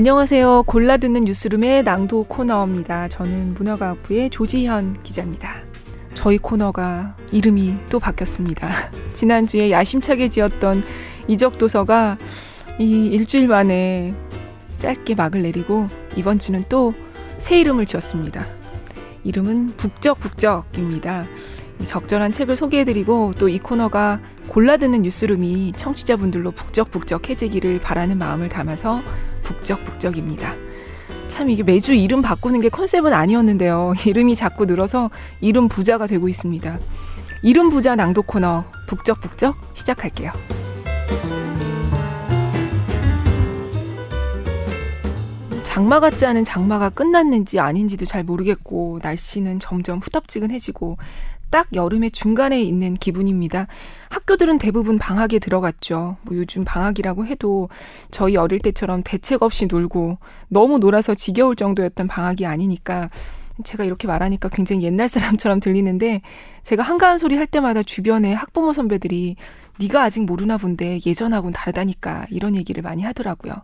안녕하세요. 골라 듣는 뉴스룸의 낭독 코너입니다. 저는 문화과학부의 조지현 기자입니다. 저희 코너가 이름이 또 바뀌었습니다. 지난주에 야심차게 지었던 이적 도서가 이 일주일 만에 짧게 막을 내리고 이번 주는 또 새 이름을 지었습니다. 이름은 북적북적입니다. 적절한 책을 소개해드리고 또 이 코너가 골라듣는 뉴스룸이 청취자분들로 북적북적해지기를 바라는 마음을 담아서 북적북적입니다. 참 이게 매주 이름 바꾸는 게 컨셉은 아니었는데요. 이름이 자꾸 늘어서 이름 부자가 되고 있습니다. 이름 부자 낭독 코너 북적북적 시작할게요. 장마 같지 않은 장마가 끝났는지 아닌지도 잘 모르겠고 날씨는 점점 후덥지근해지고 딱 여름의 중간에 있는 기분입니다. 학교들은 대부분 방학에 들어갔죠. 뭐 요즘 방학이라고 해도 저희 어릴 때처럼 대책 없이 놀고 너무 놀아서 지겨울 정도였던 방학이 아니니까 제가 이렇게 말하니까 굉장히 옛날 사람처럼 들리는데 제가 한가한 소리 할 때마다 주변에 학부모 선배들이 네가 아직 모르나 본데 예전하고는 다르다니까 이런 얘기를 많이 하더라고요.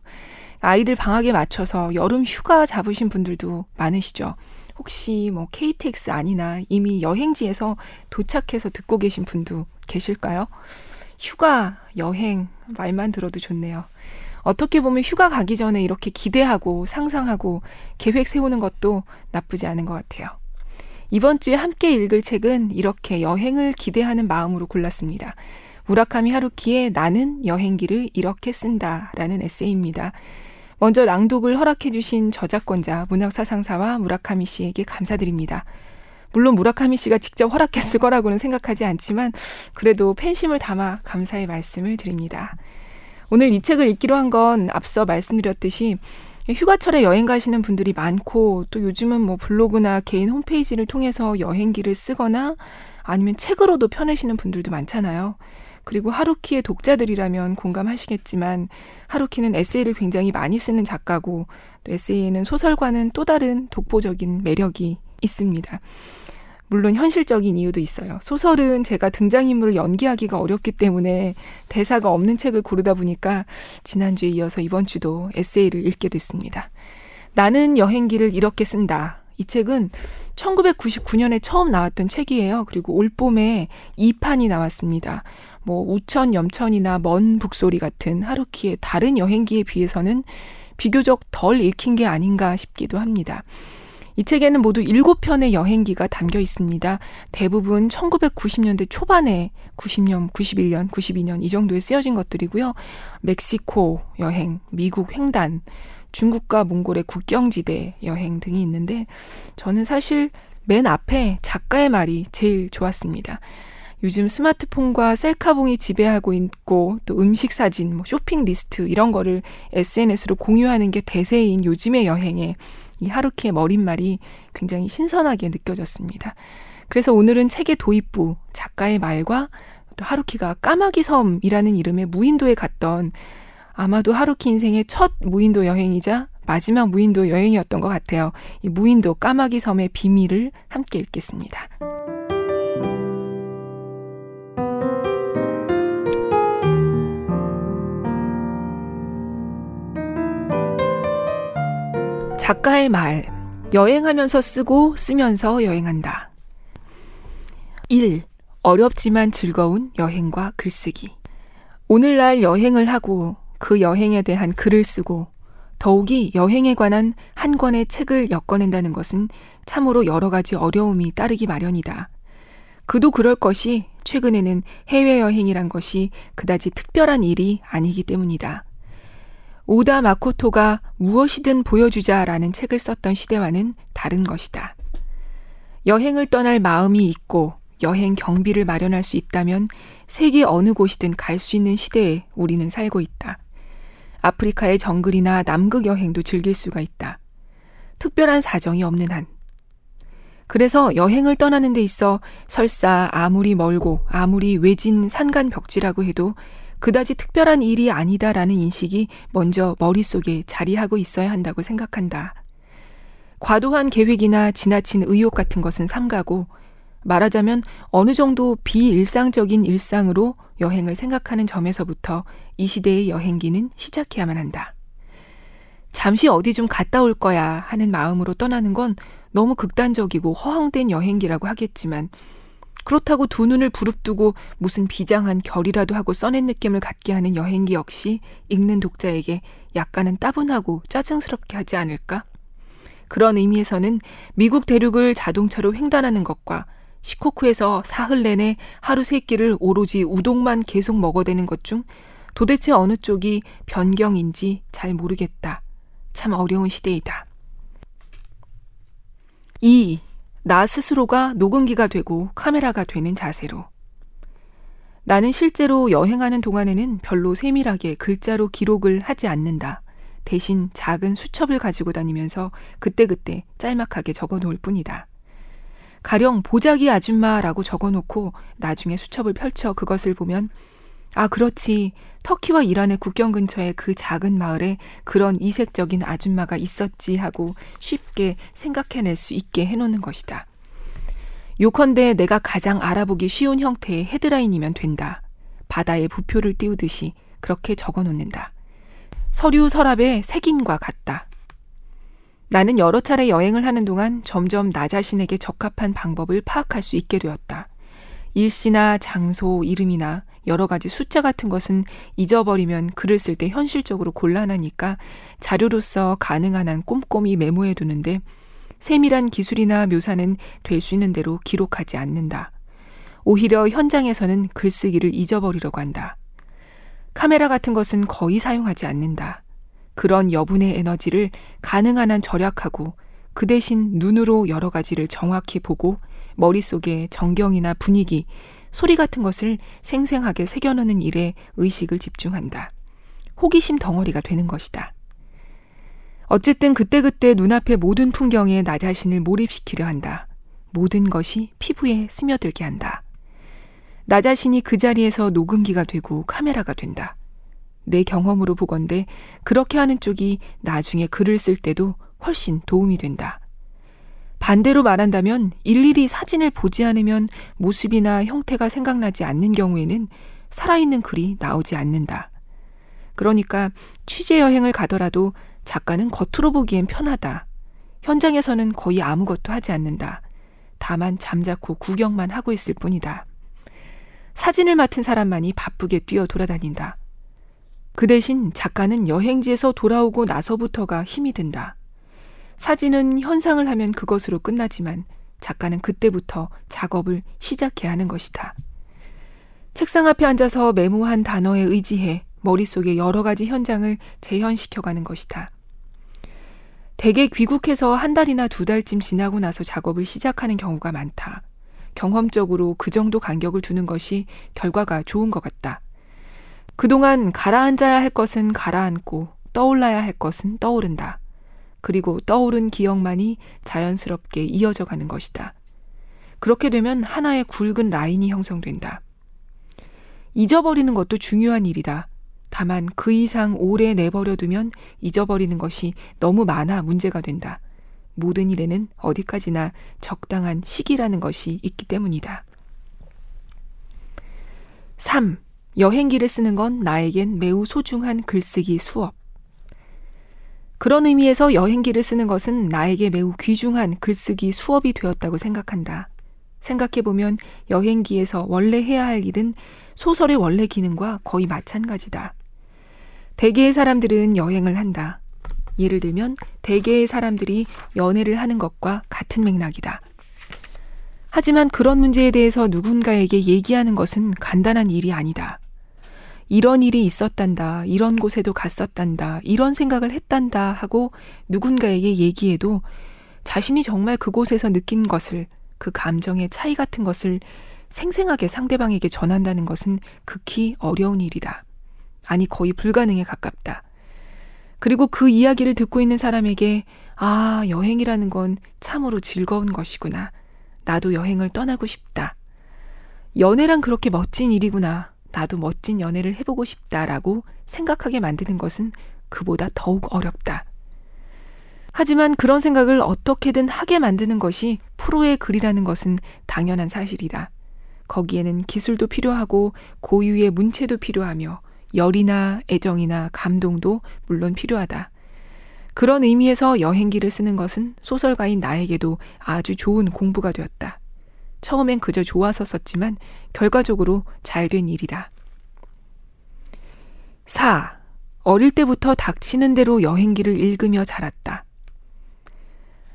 아이들 방학에 맞춰서 여름 휴가 잡으신 분들도 많으시죠. 혹시 뭐 KTX 아니나 이미 여행지에서 도착해서 듣고 계신 분도 계실까요? 휴가, 여행, 말만 들어도 좋네요. 어떻게 보면 휴가 가기 전에 이렇게 기대하고 상상하고 계획 세우는 것도 나쁘지 않은 것 같아요. 이번 주에 함께 읽을 책은 이렇게 여행을 기대하는 마음으로 골랐습니다. 무라카미 하루키의 나는 여행기를 이렇게 쓴다 라는 에세이입니다. 먼저 낭독을 허락해 주신 저작권자 문학사상사와 무라카미 씨에게 감사드립니다. 물론 무라카미 씨가 직접 허락했을 거라고는 생각하지 않지만 그래도 팬심을 담아 감사의 말씀을 드립니다. 오늘 이 책을 읽기로 한 건 앞서 말씀드렸듯이 휴가철에 여행 가시는 분들이 많고 또 요즘은 뭐 블로그나 개인 홈페이지를 통해서 여행기를 쓰거나 아니면 책으로도 펴내시는 분들도 많잖아요. 그리고 하루키의 독자들이라면 공감하시겠지만 하루키는 에세이를 굉장히 많이 쓰는 작가고 또 에세이에는 소설과는 또 다른 독보적인 매력이 있습니다. 물론 현실적인 이유도 있어요. 소설은 제가 등장인물을 연기하기가 어렵기 때문에 대사가 없는 책을 고르다 보니까 지난주에 이어서 이번 주도 에세이를 읽게 됐습니다. 나는 여행기를 이렇게 쓴다. 이 책은 1999년에 처음 나왔던 책이에요. 그리고 올 봄에 2판이 나왔습니다. 뭐 우천, 염천이나 먼 북소리 같은 하루키의 다른 여행기에 비해서는 비교적 덜 읽힌 게 아닌가 싶기도 합니다. 이 책에는 모두 7편의 여행기가 담겨 있습니다. 대부분 1990년대 초반에 90년, 91년, 92년 이 정도에 쓰여진 것들이고요. 멕시코 여행, 미국 횡단, 중국과 몽골의 국경지대 여행 등이 있는데 저는 사실 맨 앞에 작가의 말이 제일 좋았습니다. 요즘 스마트폰과 셀카봉이 지배하고 있고 또 음식 사진, 뭐 쇼핑 리스트 이런 거를 SNS로 공유하는 게 대세인 요즘의 여행에 이 하루키의 머릿말이 굉장히 신선하게 느껴졌습니다. 그래서 오늘은 책의 도입부 작가의 말과 또 하루키가 까마귀 섬이라는 이름의 무인도에 갔던 아마도 하루키 인생의 첫 무인도 여행이자 마지막 무인도 여행이었던 것 같아요. 이 무인도 까마귀 섬의 비밀을 함께 읽겠습니다. 작가의 말. 여행하면서 쓰고 쓰면서 여행한다. 1. 어렵지만 즐거운 여행과 글쓰기. 오늘날 여행을 하고 그 여행에 대한 글을 쓰고 더욱이 여행에 관한 한 권의 책을 엮어낸다는 것은 참으로 여러 가지 어려움이 따르기 마련이다. 그도 그럴 것이 최근에는 해외여행이란 것이 그다지 특별한 일이 아니기 때문이다. 오다 마코토가 무엇이든 보여주자라는 책을 썼던 시대와는 다른 것이다. 여행을 떠날 마음이 있고 여행 경비를 마련할 수 있다면 세계 어느 곳이든 갈 수 있는 시대에 우리는 살고 있다. 아프리카의 정글이나 남극 여행도 즐길 수가 있다. 특별한 사정이 없는 한. 그래서 여행을 떠나는 데 있어 설사 아무리 멀고 아무리 외진 산간 벽지라고 해도 그다지 특별한 일이 아니다라는 인식이 먼저 머릿속에 자리하고 있어야 한다고 생각한다. 과도한 계획이나 지나친 의욕 같은 것은 삼가고 말하자면 어느 정도 비일상적인 일상으로 여행을 생각하는 점에서부터 이 시대의 여행기는 시작해야만 한다. 잠시 어디 좀 갔다 올 거야 하는 마음으로 떠나는 건 너무 극단적이고 허황된 여행기라고 하겠지만 그렇다고 두 눈을 부릅뜨고 무슨 비장한 결이라도 하고 써낸 느낌을 갖게 하는 여행기 역시 읽는 독자에게 약간은 따분하고 짜증스럽게 하지 않을까? 그런 의미에서는 미국 대륙을 자동차로 횡단하는 것과 시코쿠에서 사흘 내내 하루 세 끼를 오로지 우동만 계속 먹어대는 것 중 도대체 어느 쪽이 변경인지 잘 모르겠다. 참 어려운 시대이다. 2. 나 스스로가 녹음기가 되고 카메라가 되는 자세로. 나는 실제로 여행하는 동안에는 별로 세밀하게 글자로 기록을 하지 않는다. 대신 작은 수첩을 가지고 다니면서 그때그때 짤막하게 적어 놓을 뿐이다. 가령 보자기 아줌마라고 적어 놓고 나중에 수첩을 펼쳐 그것을 보면 아, 그렇지. 터키와 이란의 국경 근처에 그 작은 마을에 그런 이색적인 아줌마가 있었지 하고 쉽게 생각해낼 수 있게 해놓는 것이다. 요컨대 내가 가장 알아보기 쉬운 형태의 헤드라인이면 된다. 바다에 부표를 띄우듯이 그렇게 적어 놓는다. 서류 서랍의 색인과 같다. 나는 여러 차례 여행을 하는 동안 점점 나 자신에게 적합한 방법을 파악할 수 있게 되었다. 일시나 장소, 이름이나 여러 가지 숫자 같은 것은 잊어버리면 글을 쓸 때 현실적으로 곤란하니까 자료로서 가능한 한 꼼꼼히 메모해 두는데 세밀한 기술이나 묘사는 될 수 있는 대로 기록하지 않는다. 오히려 현장에서는 글쓰기를 잊어버리려고 한다. 카메라 같은 것은 거의 사용하지 않는다. 그런 여분의 에너지를 가능한 한 절약하고 그 대신 눈으로 여러 가지를 정확히 보고 머릿속에 정경이나 분위기, 소리 같은 것을 생생하게 새겨넣는 일에 의식을 집중한다. 호기심 덩어리가 되는 것이다. 어쨌든 그때그때 눈앞의 모든 풍경에 나 자신을 몰입시키려 한다. 모든 것이 피부에 스며들게 한다. 나 자신이 그 자리에서 녹음기가 되고 카메라가 된다. 내 경험으로 보건대 그렇게 하는 쪽이 나중에 글을 쓸 때도 훨씬 도움이 된다. 반대로 말한다면 일일이 사진을 보지 않으면 모습이나 형태가 생각나지 않는 경우에는 살아있는 글이 나오지 않는다. 그러니까 취재 여행을 가더라도 작가는 겉으로 보기엔 편하다. 현장에서는 거의 아무것도 하지 않는다. 다만 잠자코 구경만 하고 있을 뿐이다. 사진을 맡은 사람만이 바쁘게 뛰어 돌아다닌다. 그 대신 작가는 여행지에서 돌아오고 나서부터가 힘이 든다. 사진은 현상을 하면 그것으로 끝나지만 작가는 그때부터 작업을 시작해야 하는 것이다. 책상 앞에 앉아서 메모한 단어에 의지해 머릿속에 여러 가지 현장을 재현시켜가는 것이다. 대개 귀국해서 한 달이나 두 달쯤 지나고 나서 작업을 시작하는 경우가 많다. 경험적으로 그 정도 간격을 두는 것이 결과가 좋은 것 같다. 그동안 가라앉아야 할 것은 가라앉고 떠올라야 할 것은 떠오른다. 그리고 떠오른 기억만이 자연스럽게 이어져 가는 것이다. 그렇게 되면 하나의 굵은 라인이 형성된다. 잊어버리는 것도 중요한 일이다. 다만 그 이상 오래 내버려 두면 잊어버리는 것이 너무 많아 문제가 된다. 모든 일에는 어디까지나 적당한 시기라는 것이 있기 때문이다. 3. 여행기를 쓰는 건 나에겐 매우 소중한 글쓰기 수업. 그런 의미에서 여행기를 쓰는 것은 나에게 매우 귀중한 글쓰기 수업이 되었다고 생각한다. 생각해보면 여행기에서 원래 해야 할 일은 소설의 원래 기능과 거의 마찬가지다. 대개의 사람들은 여행을 한다. 예를 들면 대개의 사람들이 연애를 하는 것과 같은 맥락이다. 하지만 그런 문제에 대해서 누군가에게 얘기하는 것은 간단한 일이 아니다. 이런 일이 있었단다, 이런 곳에도 갔었단다, 이런 생각을 했단다 하고 누군가에게 얘기해도 자신이 정말 그곳에서 느낀 것을, 그 감정의 차이 같은 것을 생생하게 상대방에게 전한다는 것은 극히 어려운 일이다. 아니, 거의 불가능에 가깝다. 그리고 그 이야기를 듣고 있는 사람에게, 아, 여행이라는 건 참으로 즐거운 것이구나. 나도 여행을 떠나고 싶다. 연애란 그렇게 멋진 일이구나. 나도 멋진 연애를 해보고 싶다라고 생각하게 만드는 것은 그보다 더욱 어렵다. 하지만 그런 생각을 어떻게든 하게 만드는 것이 프로의 글이라는 것은 당연한 사실이다. 거기에는 기술도 필요하고 고유의 문체도 필요하며 열이나 애정이나 감동도 물론 필요하다. 그런 의미에서 여행기를 쓰는 것은 소설가인 나에게도 아주 좋은 공부가 되었다. 처음엔 그저 좋아서 썼지만 결과적으로 잘 된 일이다. 4. 어릴 때부터 닥치는 대로 여행기를 읽으며 자랐다.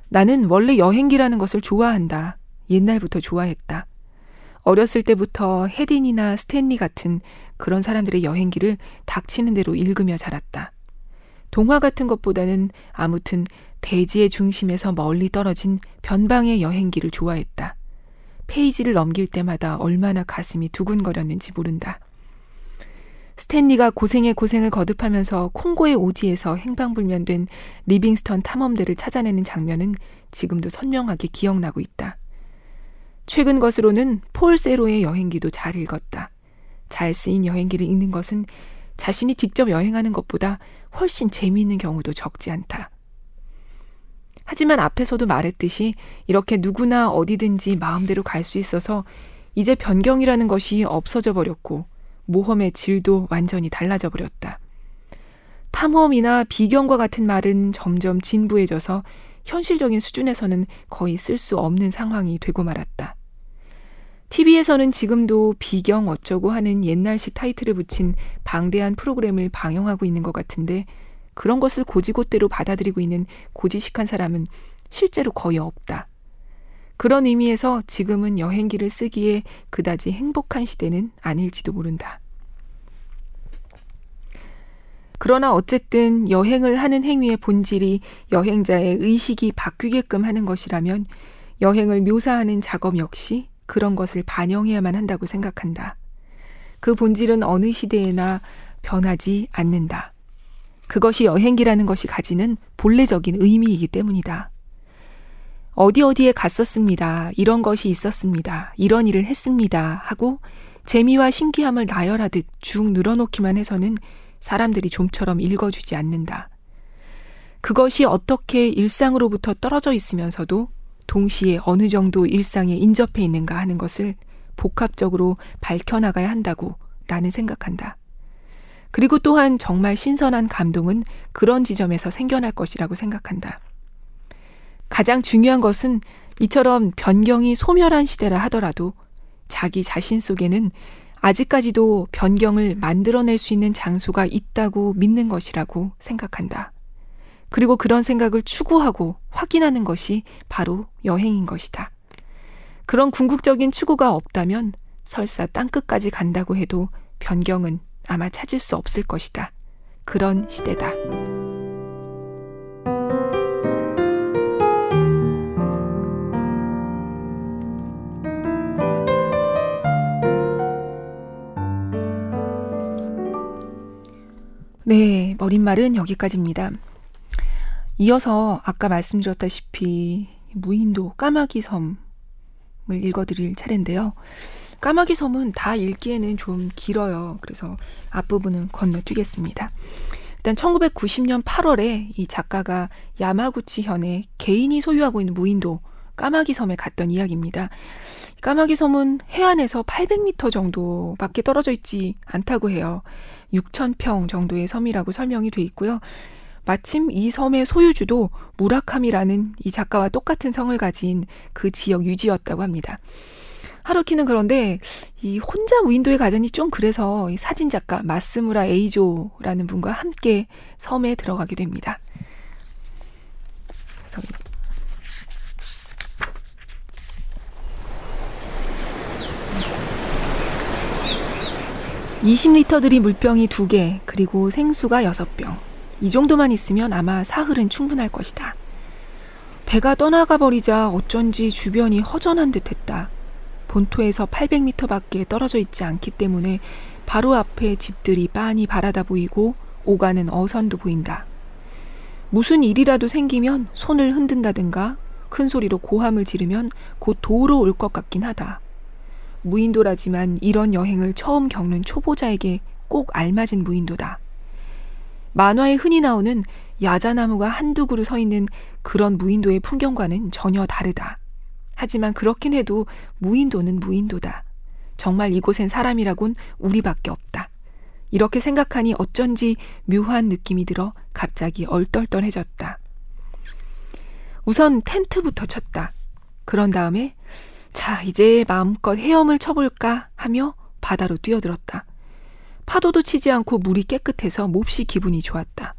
나는 원래 여행기라는 것을 좋아한다. 옛날부터 좋아했다. 어렸을 때부터 헤딘이나 스탠리 같은 그런 사람들의 여행기를 닥치는 대로 읽으며 자랐다. 동화 같은 것보다는 아무튼 대지의 중심에서 멀리 떨어진 변방의 여행기를 좋아했다. 페이지를 넘길 때마다 얼마나 가슴이 두근거렸는지 모른다. 스탠리가 고생에 고생을 거듭하면서 콩고의 오지에서 행방불명된 리빙스턴 탐험대를 찾아내는 장면은 지금도 선명하게 기억나고 있다. 최근 것으로는 폴 세로의 여행기도 잘 읽었다. 잘 쓰인 여행기를 읽는 것은 자신이 직접 여행하는 것보다 훨씬 재미있는 경우도 적지 않다. 하지만 앞에서도 말했듯이 이렇게 누구나 어디든지 마음대로 갈 수 있어서 이제 변경이라는 것이 없어져 버렸고 모험의 질도 완전히 달라져 버렸다. 탐험이나 비경과 같은 말은 점점 진부해져서 현실적인 수준에서는 거의 쓸 수 없는 상황이 되고 말았다. TV에서는 지금도 비경 어쩌고 하는 옛날식 타이틀을 붙인 방대한 프로그램을 방영하고 있는 것 같은데 그런 것을 고지고대로 받아들이고 있는 고지식한 사람은 실제로 거의 없다. 그런 의미에서 지금은 여행기를 쓰기에 그다지 행복한 시대는 아닐지도 모른다. 그러나 어쨌든 여행을 하는 행위의 본질이 여행자의 의식이 바뀌게끔 하는 것이라면 여행을 묘사하는 작업 역시 그런 것을 반영해야만 한다고 생각한다. 그 본질은 어느 시대에나 변하지 않는다. 그것이 여행기라는 것이 가지는 본래적인 의미이기 때문이다. 어디 어디에 갔었습니다. 이런 것이 있었습니다. 이런 일을 했습니다. 하고 재미와 신기함을 나열하듯 쭉 늘어놓기만 해서는 사람들이 좀처럼 읽어주지 않는다. 그것이 어떻게 일상으로부터 떨어져 있으면서도 동시에 어느 정도 일상에 인접해 있는가 하는 것을 복합적으로 밝혀나가야 한다고 나는 생각한다. 그리고 또한 정말 신선한 감동은 그런 지점에서 생겨날 것이라고 생각한다. 가장 중요한 것은 이처럼 변경이 소멸한 시대라 하더라도 자기 자신 속에는 아직까지도 변경을 만들어낼 수 있는 장소가 있다고 믿는 것이라고 생각한다. 그리고 그런 생각을 추구하고 확인하는 것이 바로 여행인 것이다. 그런 궁극적인 추구가 없다면 설사 땅끝까지 간다고 해도 변경은 아마 찾을 수 없을 것이다. 그런 시대다. 네, 머릿말은 여기까지입니다. 이어서 아까 말씀드렸다시피 무인도 까마귀 섬을 읽어드릴 차례인데요. 까마귀 섬은 다 읽기에는 좀 길어요. 그래서 앞부분은 건너뛰겠습니다. 일단 1990년 8월에 이 작가가 야마구치 현에 개인이 소유하고 있는 무인도 까마귀 섬에 갔던 이야기입니다. 까마귀 섬은 해안에서 800m 정도밖에 떨어져 있지 않다고 해요. 6,000평 정도의 섬이라고 설명이 돼 있고요. 마침 이 섬의 소유주도 무라카미라는 이 작가와 똑같은 성을 가진 그 지역 유지였다고 합니다. 하루키는 그런데 이 혼자 무인도에 가자니 좀 그래서 사진 작가 마스무라 에이조라는 분과 함께 섬에 들어가게 됩니다. 그래서 20리터 들이 물병이 2개, 그리고 생수가 6병. 이 정도만 있으면 아마 사흘은 충분할 것이다. 배가 떠나가 버리자 어쩐지 주변이 허전한 듯 했다. 본토에서 800m 밖에 떨어져 있지 않기 때문에 바로 앞에 집들이 빤히 바라다 보이고 오가는 어선도 보인다. 무슨 일이라도 생기면 손을 흔든다든가 큰 소리로 고함을 지르면 곧 도우러 올 것 같긴 하다. 무인도라지만 이런 여행을 처음 겪는 초보자에게 꼭 알맞은 무인도다. 만화에 흔히 나오는 야자나무가 한두 그루 서 있는 그런 무인도의 풍경과는 전혀 다르다. 하지만 그렇긴 해도 무인도는 무인도다. 정말 이곳엔 사람이라곤 우리밖에 없다. 이렇게 생각하니 어쩐지 묘한 느낌이 들어 갑자기 얼떨떨해졌다. 우선 텐트부터 쳤다. 그런 다음에 자, 이제 마음껏 헤엄을 쳐볼까 하며 바다로 뛰어들었다. 파도도 치지 않고 물이 깨끗해서 몹시 기분이 좋았다.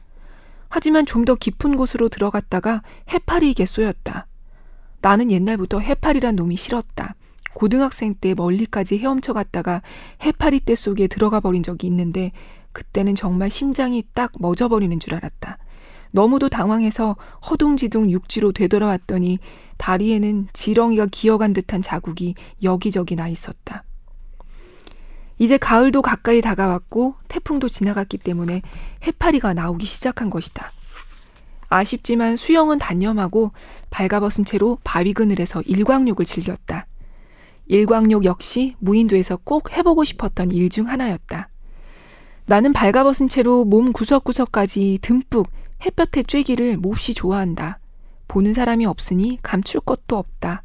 하지만 좀 더 깊은 곳으로 들어갔다가 해파리에게 쏘였다. 나는 옛날부터 해파리란 놈이 싫었다. 고등학생 때 멀리까지 헤엄쳐 갔다가 해파리 떼 속에 들어가 버린 적이 있는데 그때는 정말 심장이 딱 멎어버리는 줄 알았다. 너무도 당황해서 허둥지둥 육지로 되돌아왔더니 다리에는 지렁이가 기어간 듯한 자국이 여기저기 나 있었다. 이제 가을도 가까이 다가왔고 태풍도 지나갔기 때문에 해파리가 나오기 시작한 것이다. 아쉽지만 수영은 단념하고 발가벗은 채로 바위 그늘에서 일광욕을 즐겼다. 일광욕 역시 무인도에서 꼭 해보고 싶었던 일 중 하나였다. 나는 발가벗은 채로 몸 구석구석까지 듬뿍 햇볕에 쬐기를 몹시 좋아한다. 보는 사람이 없으니 감출 것도 없다.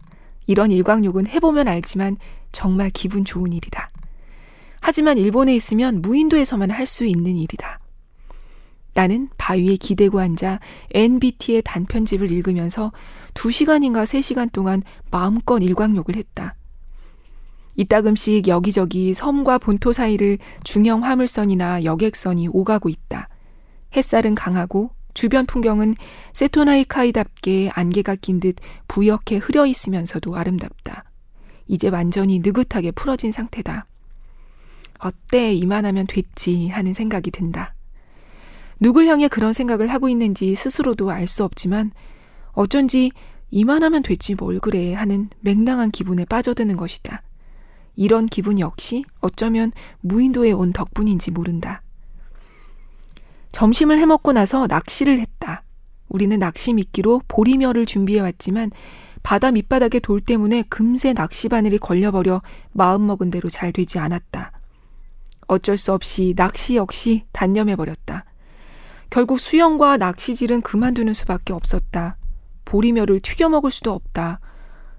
이런 일광욕은 해보면 알지만 정말 기분 좋은 일이다. 하지만 일본에 있으면 무인도에서만 할 수 있는 일이다. 나는 바위에 기대고 앉아 NBT의 단편집을 읽으면서 2시간인가 3시간 동안 마음껏 일광욕을 했다. 이따금씩 여기저기 섬과 본토 사이를 중형 화물선이나 여객선이 오가고 있다. 햇살은 강하고 주변 풍경은 세토나이카이답게 안개가 낀 듯 부옇게 흐려 있으면서도 아름답다. 이제 완전히 느긋하게 풀어진 상태다. 어때, 이만하면 됐지 하는 생각이 든다. 누굴 향해 그런 생각을 하고 있는지 스스로도 알 수 없지만 어쩐지 이만하면 됐지 뭘 그래 하는 맹랑한 기분에 빠져드는 것이다. 이런 기분 역시 어쩌면 무인도에 온 덕분인지 모른다. 점심을 해먹고 나서 낚시를 했다. 우리는 낚시 미끼로 보리멸을 준비해왔지만 바다 밑바닥의 돌 때문에 금세 낚시 바늘이 걸려버려 마음먹은 대로 잘 되지 않았다. 어쩔 수 없이 낚시 역시 단념해버렸다. 결국 수영과 낚시질은 그만두는 수밖에 없었다. 보리멸을 튀겨 먹을 수도 없다.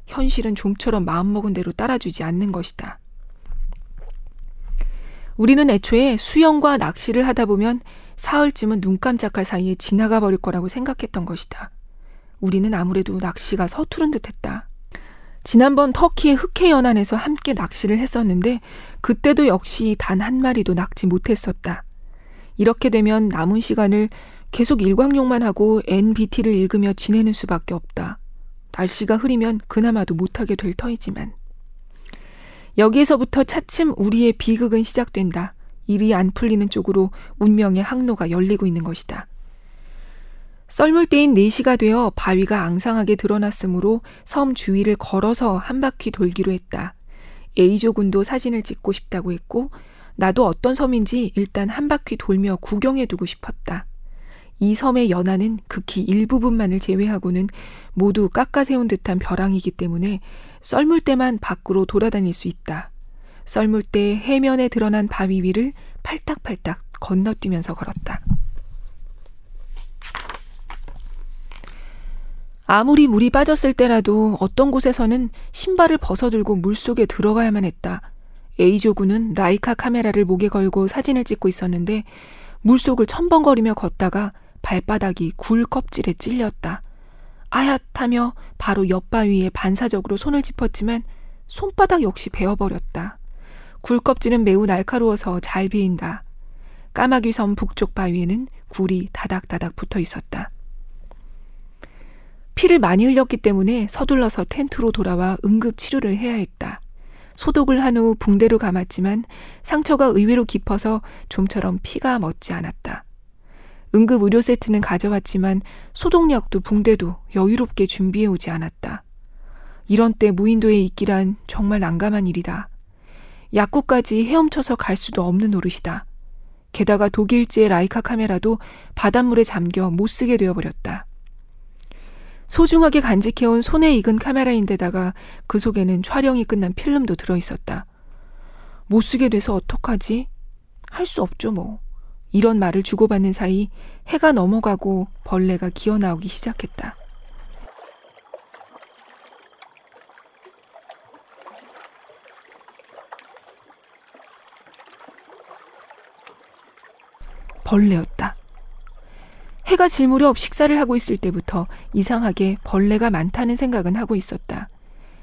현실은 좀처럼 마음먹은 대로 따라주지 않는 것이다. 우리는 애초에 수영과 낚시를 하다 보면 사흘쯤은 눈 깜짝할 사이에 지나가 버릴 거라고 생각했던 것이다. 우리는 아무래도 낚시가 서투른 듯 했다. 지난번 터키의 흑해 연안에서 함께 낚시를 했었는데 그때도 역시 단 한 마리도 낚지 못했었다. 이렇게 되면 남은 시간을 계속 일광욕만 하고 NBT를 읽으며 지내는 수밖에 없다. 날씨가 흐리면 그나마도 못하게 될 터이지만. 여기에서부터 차츰 우리의 비극은 시작된다. 일이 안 풀리는 쪽으로 운명의 항로가 열리고 있는 것이다. 썰물 때인 4시가 되어 바위가 앙상하게 드러났으므로 섬 주위를 걸어서 한 바퀴 돌기로 했다. A조 군도 사진을 찍고 싶다고 했고 나도 어떤 섬인지 일단 한 바퀴 돌며 구경해 두고 싶었다. 이 섬의 연안은 극히 일부분만을 제외하고는 모두 깎아 세운 듯한 벼랑이기 때문에 썰물 때만 밖으로 돌아다닐 수 있다. 썰물 때 해면에 드러난 바위 위를 팔딱팔딱 건너뛰면서 걸었다. 아무리 물이 빠졌을 때라도 어떤 곳에서는 신발을 벗어들고 물속에 들어가야만 했다. A조군은 라이카 카메라를 목에 걸고 사진을 찍고 있었는데 물속을 첨벙거리며 걷다가 발바닥이 굴 껍질에 찔렸다. 아얏하며 바로 옆바위에 반사적으로 손을 짚었지만 손바닥 역시 베어버렸다. 굴껍질은 매우 날카로워서 잘 베인다. 까마귀 섬 북쪽 바위에는 굴이 다닥다닥 붙어 있었다. 피를 많이 흘렸기 때문에 서둘러서 텐트로 돌아와 응급 치료를 해야 했다. 소독을 한 후 붕대로 감았지만 상처가 의외로 깊어서 좀처럼 피가 멎지 않았다. 응급 의료 세트는 가져왔지만 소독약도 붕대도 여유롭게 준비해 오지 않았다. 이런 때 무인도에 있기란 정말 난감한 일이다. 약국까지 헤엄쳐서 갈 수도 없는 노릇이다. 게다가 독일제 라이카 카메라도 바닷물에 잠겨 못 쓰게 되어버렸다. 소중하게 간직해온 손에 익은 카메라인데다가 그 속에는 촬영이 끝난 필름도 들어있었다. 못 쓰게 돼서 어떡하지? 할 수 없죠, 뭐. 이런 말을 주고받는 사이 해가 넘어가고 벌레가 기어 나오기 시작했다. 벌레였다. 해가 질 무렵 식사를 하고 있을 때부터 이상하게 벌레가 많다는 생각은 하고 있었다.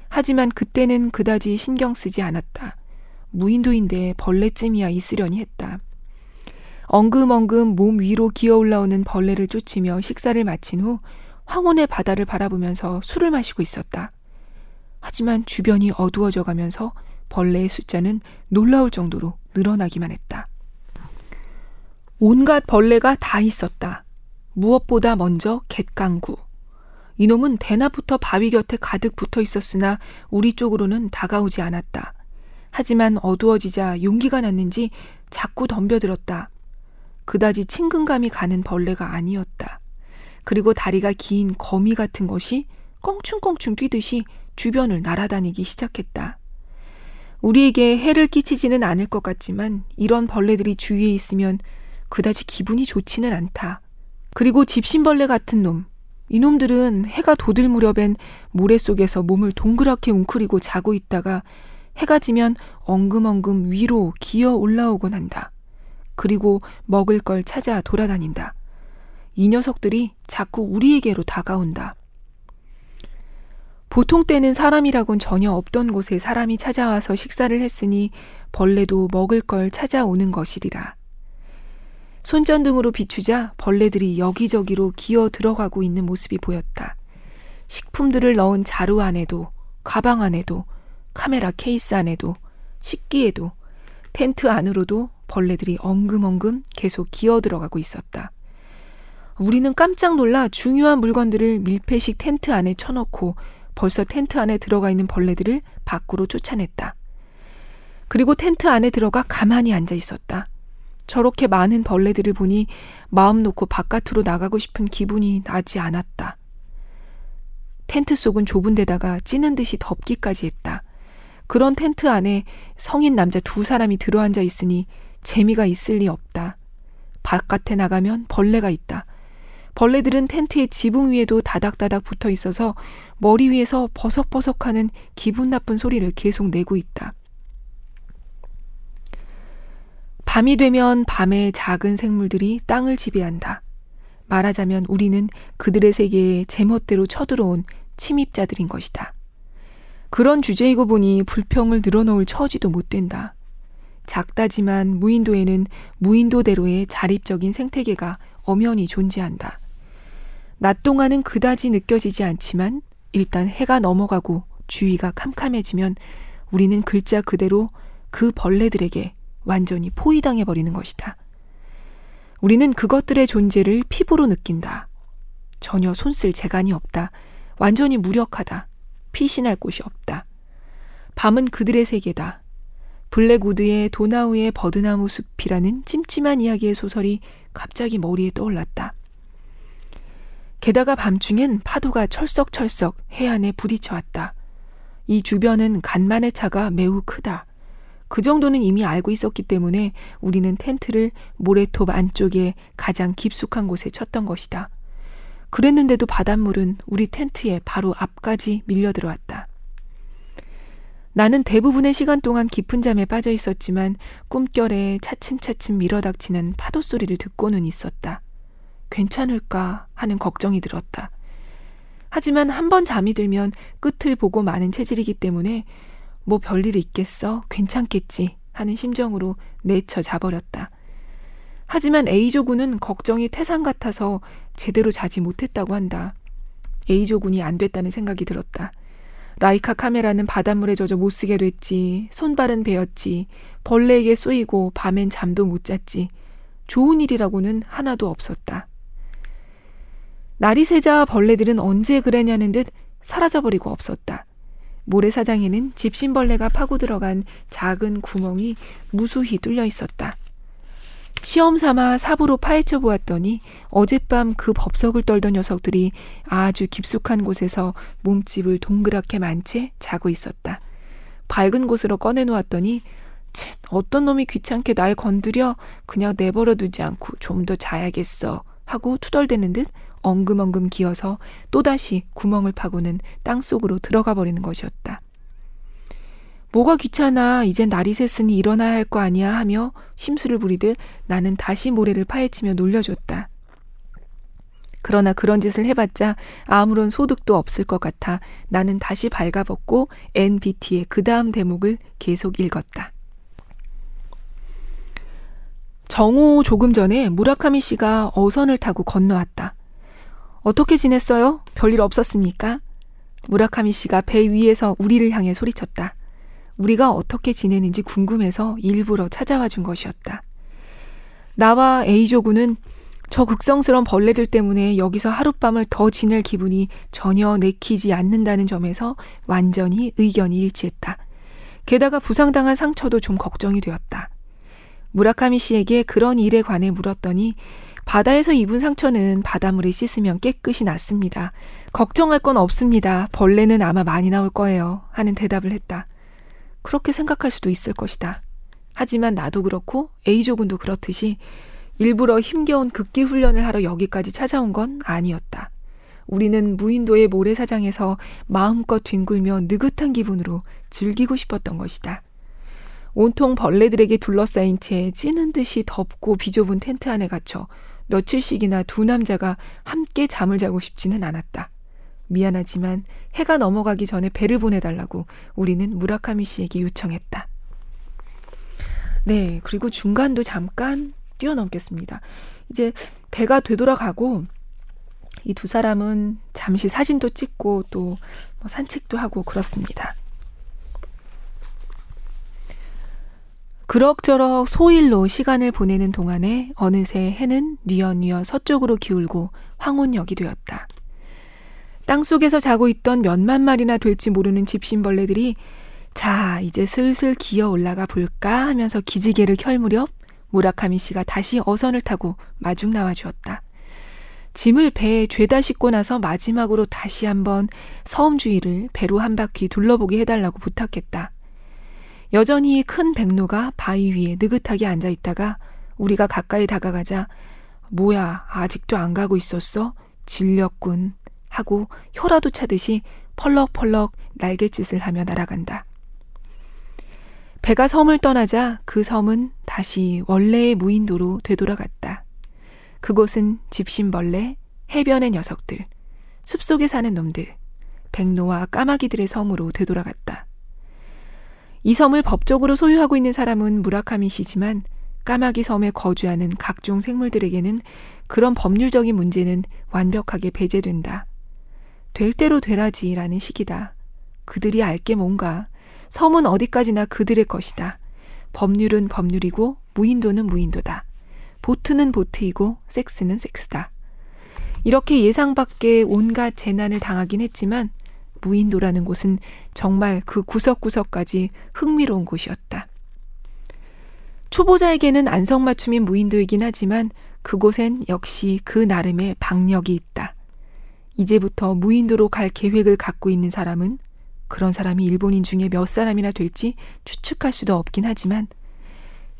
하지만 그때는 그다지 신경 쓰지 않았다. 무인도인데 벌레쯤이야 있으려니 했다. 엉금엉금 몸 위로 기어 올라오는 벌레를 쫓으며 식사를 마친 후 황혼의 바다를 바라보면서 술을 마시고 있었다. 하지만 주변이 어두워져 가면서 벌레의 숫자는 놀라울 정도로 늘어나기만 했다. 온갖 벌레가 다 있었다. 무엇보다 먼저 갯강구. 이놈은 대낮부터 바위 곁에 가득 붙어 있었으나 우리 쪽으로는 다가오지 않았다. 하지만 어두워지자 용기가 났는지 자꾸 덤벼들었다. 그다지 친근감이 가는 벌레가 아니었다. 그리고 다리가 긴 거미 같은 것이 껑충껑충 뛰듯이 주변을 날아다니기 시작했다. 우리에게 해를 끼치지는 않을 것 같지만 이런 벌레들이 주위에 있으면 그다지 기분이 좋지는 않다. 그리고 집신벌레 같은 놈. 이놈들은 해가 돋을 무렵엔 모래 속에서 몸을 동그랗게 웅크리고 자고 있다가 해가 지면 엉금엉금 위로 기어 올라오곤 한다. 그리고 먹을 걸 찾아 돌아다닌다. 이 녀석들이 자꾸 우리에게로 다가온다. 보통 때는 사람이라곤 전혀 없던 곳에 사람이 찾아와서 식사를 했으니 벌레도 먹을 걸 찾아오는 것이리라. 손전등으로 비추자 벌레들이 여기저기로 기어 들어가고 있는 모습이 보였다. 식품들을 넣은 자루 안에도, 가방 안에도, 카메라 케이스 안에도, 식기에도, 텐트 안으로도 벌레들이 엉금엉금 계속 기어 들어가고 있었다. 우리는 깜짝 놀라 중요한 물건들을 밀폐식 텐트 안에 쳐넣고 벌써 텐트 안에 들어가 있는 벌레들을 밖으로 쫓아냈다. 그리고 텐트 안에 들어가 가만히 앉아 있었다. 저렇게 많은 벌레들을 보니 마음 놓고 바깥으로 나가고 싶은 기분이 나지 않았다. 텐트 속은 좁은 데다가 찌는 듯이 덥기까지 했다. 그런 텐트 안에 성인 남자 두 사람이 들어앉아 있으니 재미가 있을 리 없다. 바깥에 나가면 벌레가 있다. 벌레들은 텐트의 지붕 위에도 다닥다닥 붙어 있어서 머리 위에서 버석버석하는 기분 나쁜 소리를 계속 내고 있다. 밤이 되면 밤의 작은 생물들이 땅을 지배한다. 말하자면 우리는 그들의 세계에 제멋대로 쳐들어온 침입자들인 것이다. 그런 주제이고 보니 불평을 늘어놓을 처지도 못 된다. 작다지만 무인도에는 무인도대로의 자립적인 생태계가 엄연히 존재한다. 낮 동안은 그다지 느껴지지 않지만 일단 해가 넘어가고 주위가 캄캄해지면 우리는 글자 그대로 그 벌레들에게 완전히 포위당해 버리는 것이다. 우리는 그것들의 존재를 피부로 느낀다. 전혀 손쓸 재간이 없다. 완전히 무력하다. 피신할 곳이 없다. 밤은 그들의 세계다. 블랙우드의 도나우의 버드나무 숲이라는 찜찜한 이야기의 소설이 갑자기 머리에 떠올랐다. 게다가 밤중엔 파도가 철썩철썩 해안에 부딪혀 왔다. 이 주변은 간만의 차가 매우 크다. 그 정도는 이미 알고 있었기 때문에 우리는 텐트를 모래톱 안쪽에 가장 깊숙한 곳에 쳤던 것이다. 그랬는데도 바닷물은 우리 텐트에 바로 앞까지 밀려 들어왔다. 나는 대부분의 시간 동안 깊은 잠에 빠져 있었지만 꿈결에 차츰차츰 밀어닥치는 파도 소리를 듣고는 있었다. 괜찮을까 하는 걱정이 들었다. 하지만 한 번 잠이 들면 끝을 보고 마는 체질이기 때문에 뭐 별일 있겠어? 괜찮겠지? 하는 심정으로 내쳐 자버렸다. 하지만 A조군은 걱정이 태산 같아서 제대로 자지 못했다고 한다. A조군이 안 됐다는 생각이 들었다. 라이카 카메라는 바닷물에 젖어 못 쓰게 됐지. 손발은 베었지. 벌레에게 쏘이고 밤엔 잠도 못 잤지. 좋은 일이라고는 하나도 없었다. 날이 새자 벌레들은 언제 그랬냐는 듯 사라져버리고 없었다. 모래사장에는 집신벌레가 파고 들어간 작은 구멍이 무수히 뚫려 있었다. 시험 삼아 삽으로 파헤쳐 보았더니 어젯밤 그 법석을 떨던 녀석들이 아주 깊숙한 곳에서 몸집을 동그랗게 만채 자고 있었다. 밝은 곳으로 꺼내놓았더니 쳇, 어떤 놈이 귀찮게 날 건드려 그냥 내버려 두지 않고 좀 더 자야겠어 하고 투덜대는 듯 엉금엉금 기어서 또다시 구멍을 파고는 땅 속으로 들어가 버리는 것이었다. 뭐가 귀찮아. 이젠 날이 샜으니 일어나야 할 거 아니야 하며 심수를 부리듯 나는 다시 모래를 파헤치며 놀려줬다. 그러나 그런 짓을 해봤자 아무런 소득도 없을 것 같아 나는 다시 발가벗고 NBT의 그 다음 대목을 계속 읽었다. 정오 조금 전에 무라카미 씨가 어선을 타고 건너왔다. 어떻게 지냈어요? 별일 없었습니까? 무라카미 씨가 배 위에서 우리를 향해 소리쳤다. 우리가 어떻게 지내는지 궁금해서 일부러 찾아와 준 것이었다. 나와 A조군은 저 극성스러운 벌레들 때문에 여기서 하룻밤을 더 지낼 기분이 전혀 내키지 않는다는 점에서 완전히 의견이 일치했다. 게다가 부상당한 상처도 좀 걱정이 되었다. 무라카미 씨에게 그런 일에 관해 물었더니 바다에서 입은 상처는 바닷물에 씻으면 깨끗이 낫습니다. 걱정할 건 없습니다. 벌레는 아마 많이 나올 거예요. 하는 대답을 했다. 그렇게 생각할 수도 있을 것이다. 하지만 나도 그렇고 A조군도 그렇듯이 일부러 힘겨운 극기 훈련을 하러 여기까지 찾아온 건 아니었다. 우리는 무인도의 모래사장에서 마음껏 뒹굴며 느긋한 기분으로 즐기고 싶었던 것이다. 온통 벌레들에게 둘러싸인 채 찌는 듯이 덥고 비좁은 텐트 안에 갇혀 며칠씩이나 두 남자가 함께 잠을 자고 싶지는 않았다. 미안하지만 해가 넘어가기 전에 배를 보내달라고 우리는 무라카미 씨에게 요청했다. 네, 그리고 중간도 잠깐 뛰어넘겠습니다. 이제 배가 되돌아가고 이 두 사람은 잠시 사진도 찍고 또뭐 산책도 하고 그렇습니다. 그럭저럭 소일로 시간을 보내는 동안에 어느새 해는 뉘어뉘어 서쪽으로 기울고 황혼역이 되었다. 땅 속에서 자고 있던 몇만 마리나 될지 모르는 집신벌레들이 자, 이제 슬슬 기어 올라가 볼까 하면서 기지개를 켤 무렵 무라카미 씨가 다시 어선을 타고 마중 나와 주었다. 짐을 배에 죄다 싣고 나서 마지막으로 다시 한번 섬 주위를 배로 한 바퀴 둘러보게 해달라고 부탁했다. 여전히 큰 백로가 바위 위에 느긋하게 앉아 있다가 우리가 가까이 다가가자 뭐야 아직도 안 가고 있었어? 질렸군 하고 혀라도 차듯이 펄럭펄럭 날갯짓을 하며 날아간다. 배가 섬을 떠나자 그 섬은 다시 원래의 무인도로 되돌아갔다. 그곳은 집신벌레, 해변의 녀석들, 숲속에 사는 놈들, 백로와 까마귀들의 섬으로 되돌아갔다. 이 섬을 법적으로 소유하고 있는 사람은 무라카미 씨지만 까마귀 섬에 거주하는 각종 생물들에게는 그런 법률적인 문제는 완벽하게 배제된다. 될 대로 되라지라는 식이다. 그들이 알게 뭔가. 섬은 어디까지나 그들의 것이다. 법률은 법률이고 무인도는 무인도다. 보트는 보트이고 섹스는 섹스다. 이렇게 예상 밖의 온갖 재난을 당하긴 했지만 무인도라는 곳은 정말 그 구석구석까지 흥미로운 곳이었다. 초보자에게는 안성맞춤인 무인도이긴 하지만 그곳엔 역시 그 나름의 박력이 있다. 이제부터 무인도로 갈 계획을 갖고 있는 사람은 그런 사람이 일본인 중에 몇 사람이나 될지 추측할 수도 없긴 하지만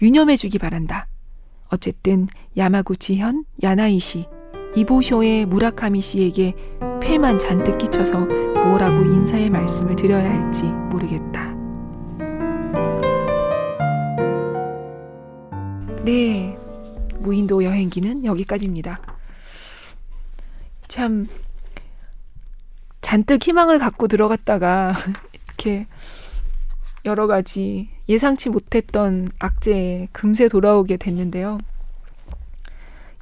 유념해 주기 바란다. 어쨌든 야마구치 현 야나이시 이보쇼의 무라카미 씨에게 폐만 잔뜩 끼쳐서 뭐라고 인사의 말씀을 드려야 할지 모르겠다. 네. 무인도 여행기는 여기까지입니다. 참 잔뜩 희망을 갖고 들어갔다가 이렇게 여러 가지 예상치 못했던 악재에 금세 돌아오게 됐는데요.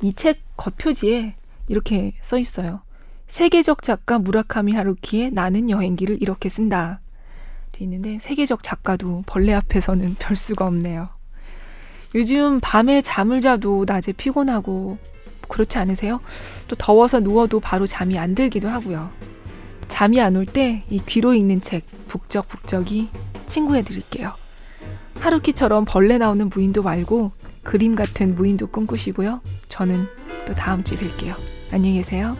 이 책 겉표지에 이렇게 써 있어요. 세계적 작가 무라카미 하루키의 나는 여행기를 이렇게 쓴다. 돼 있는데 세계적 작가도 벌레 앞에서는 별 수가 없네요. 요즘 밤에 잠을 자도 낮에 피곤하고 그렇지 않으세요? 또 더워서 누워도 바로 잠이 안 들기도 하고요. 잠이 안 올 때 이 귀로 읽는 책 북적북적이 친구해 드릴게요. 하루키처럼 벌레 나오는 무인도 말고 그림 같은 무인도 꿈꾸시고요. 저는 또 다음 주에 뵐게요. 안녕히 계세요.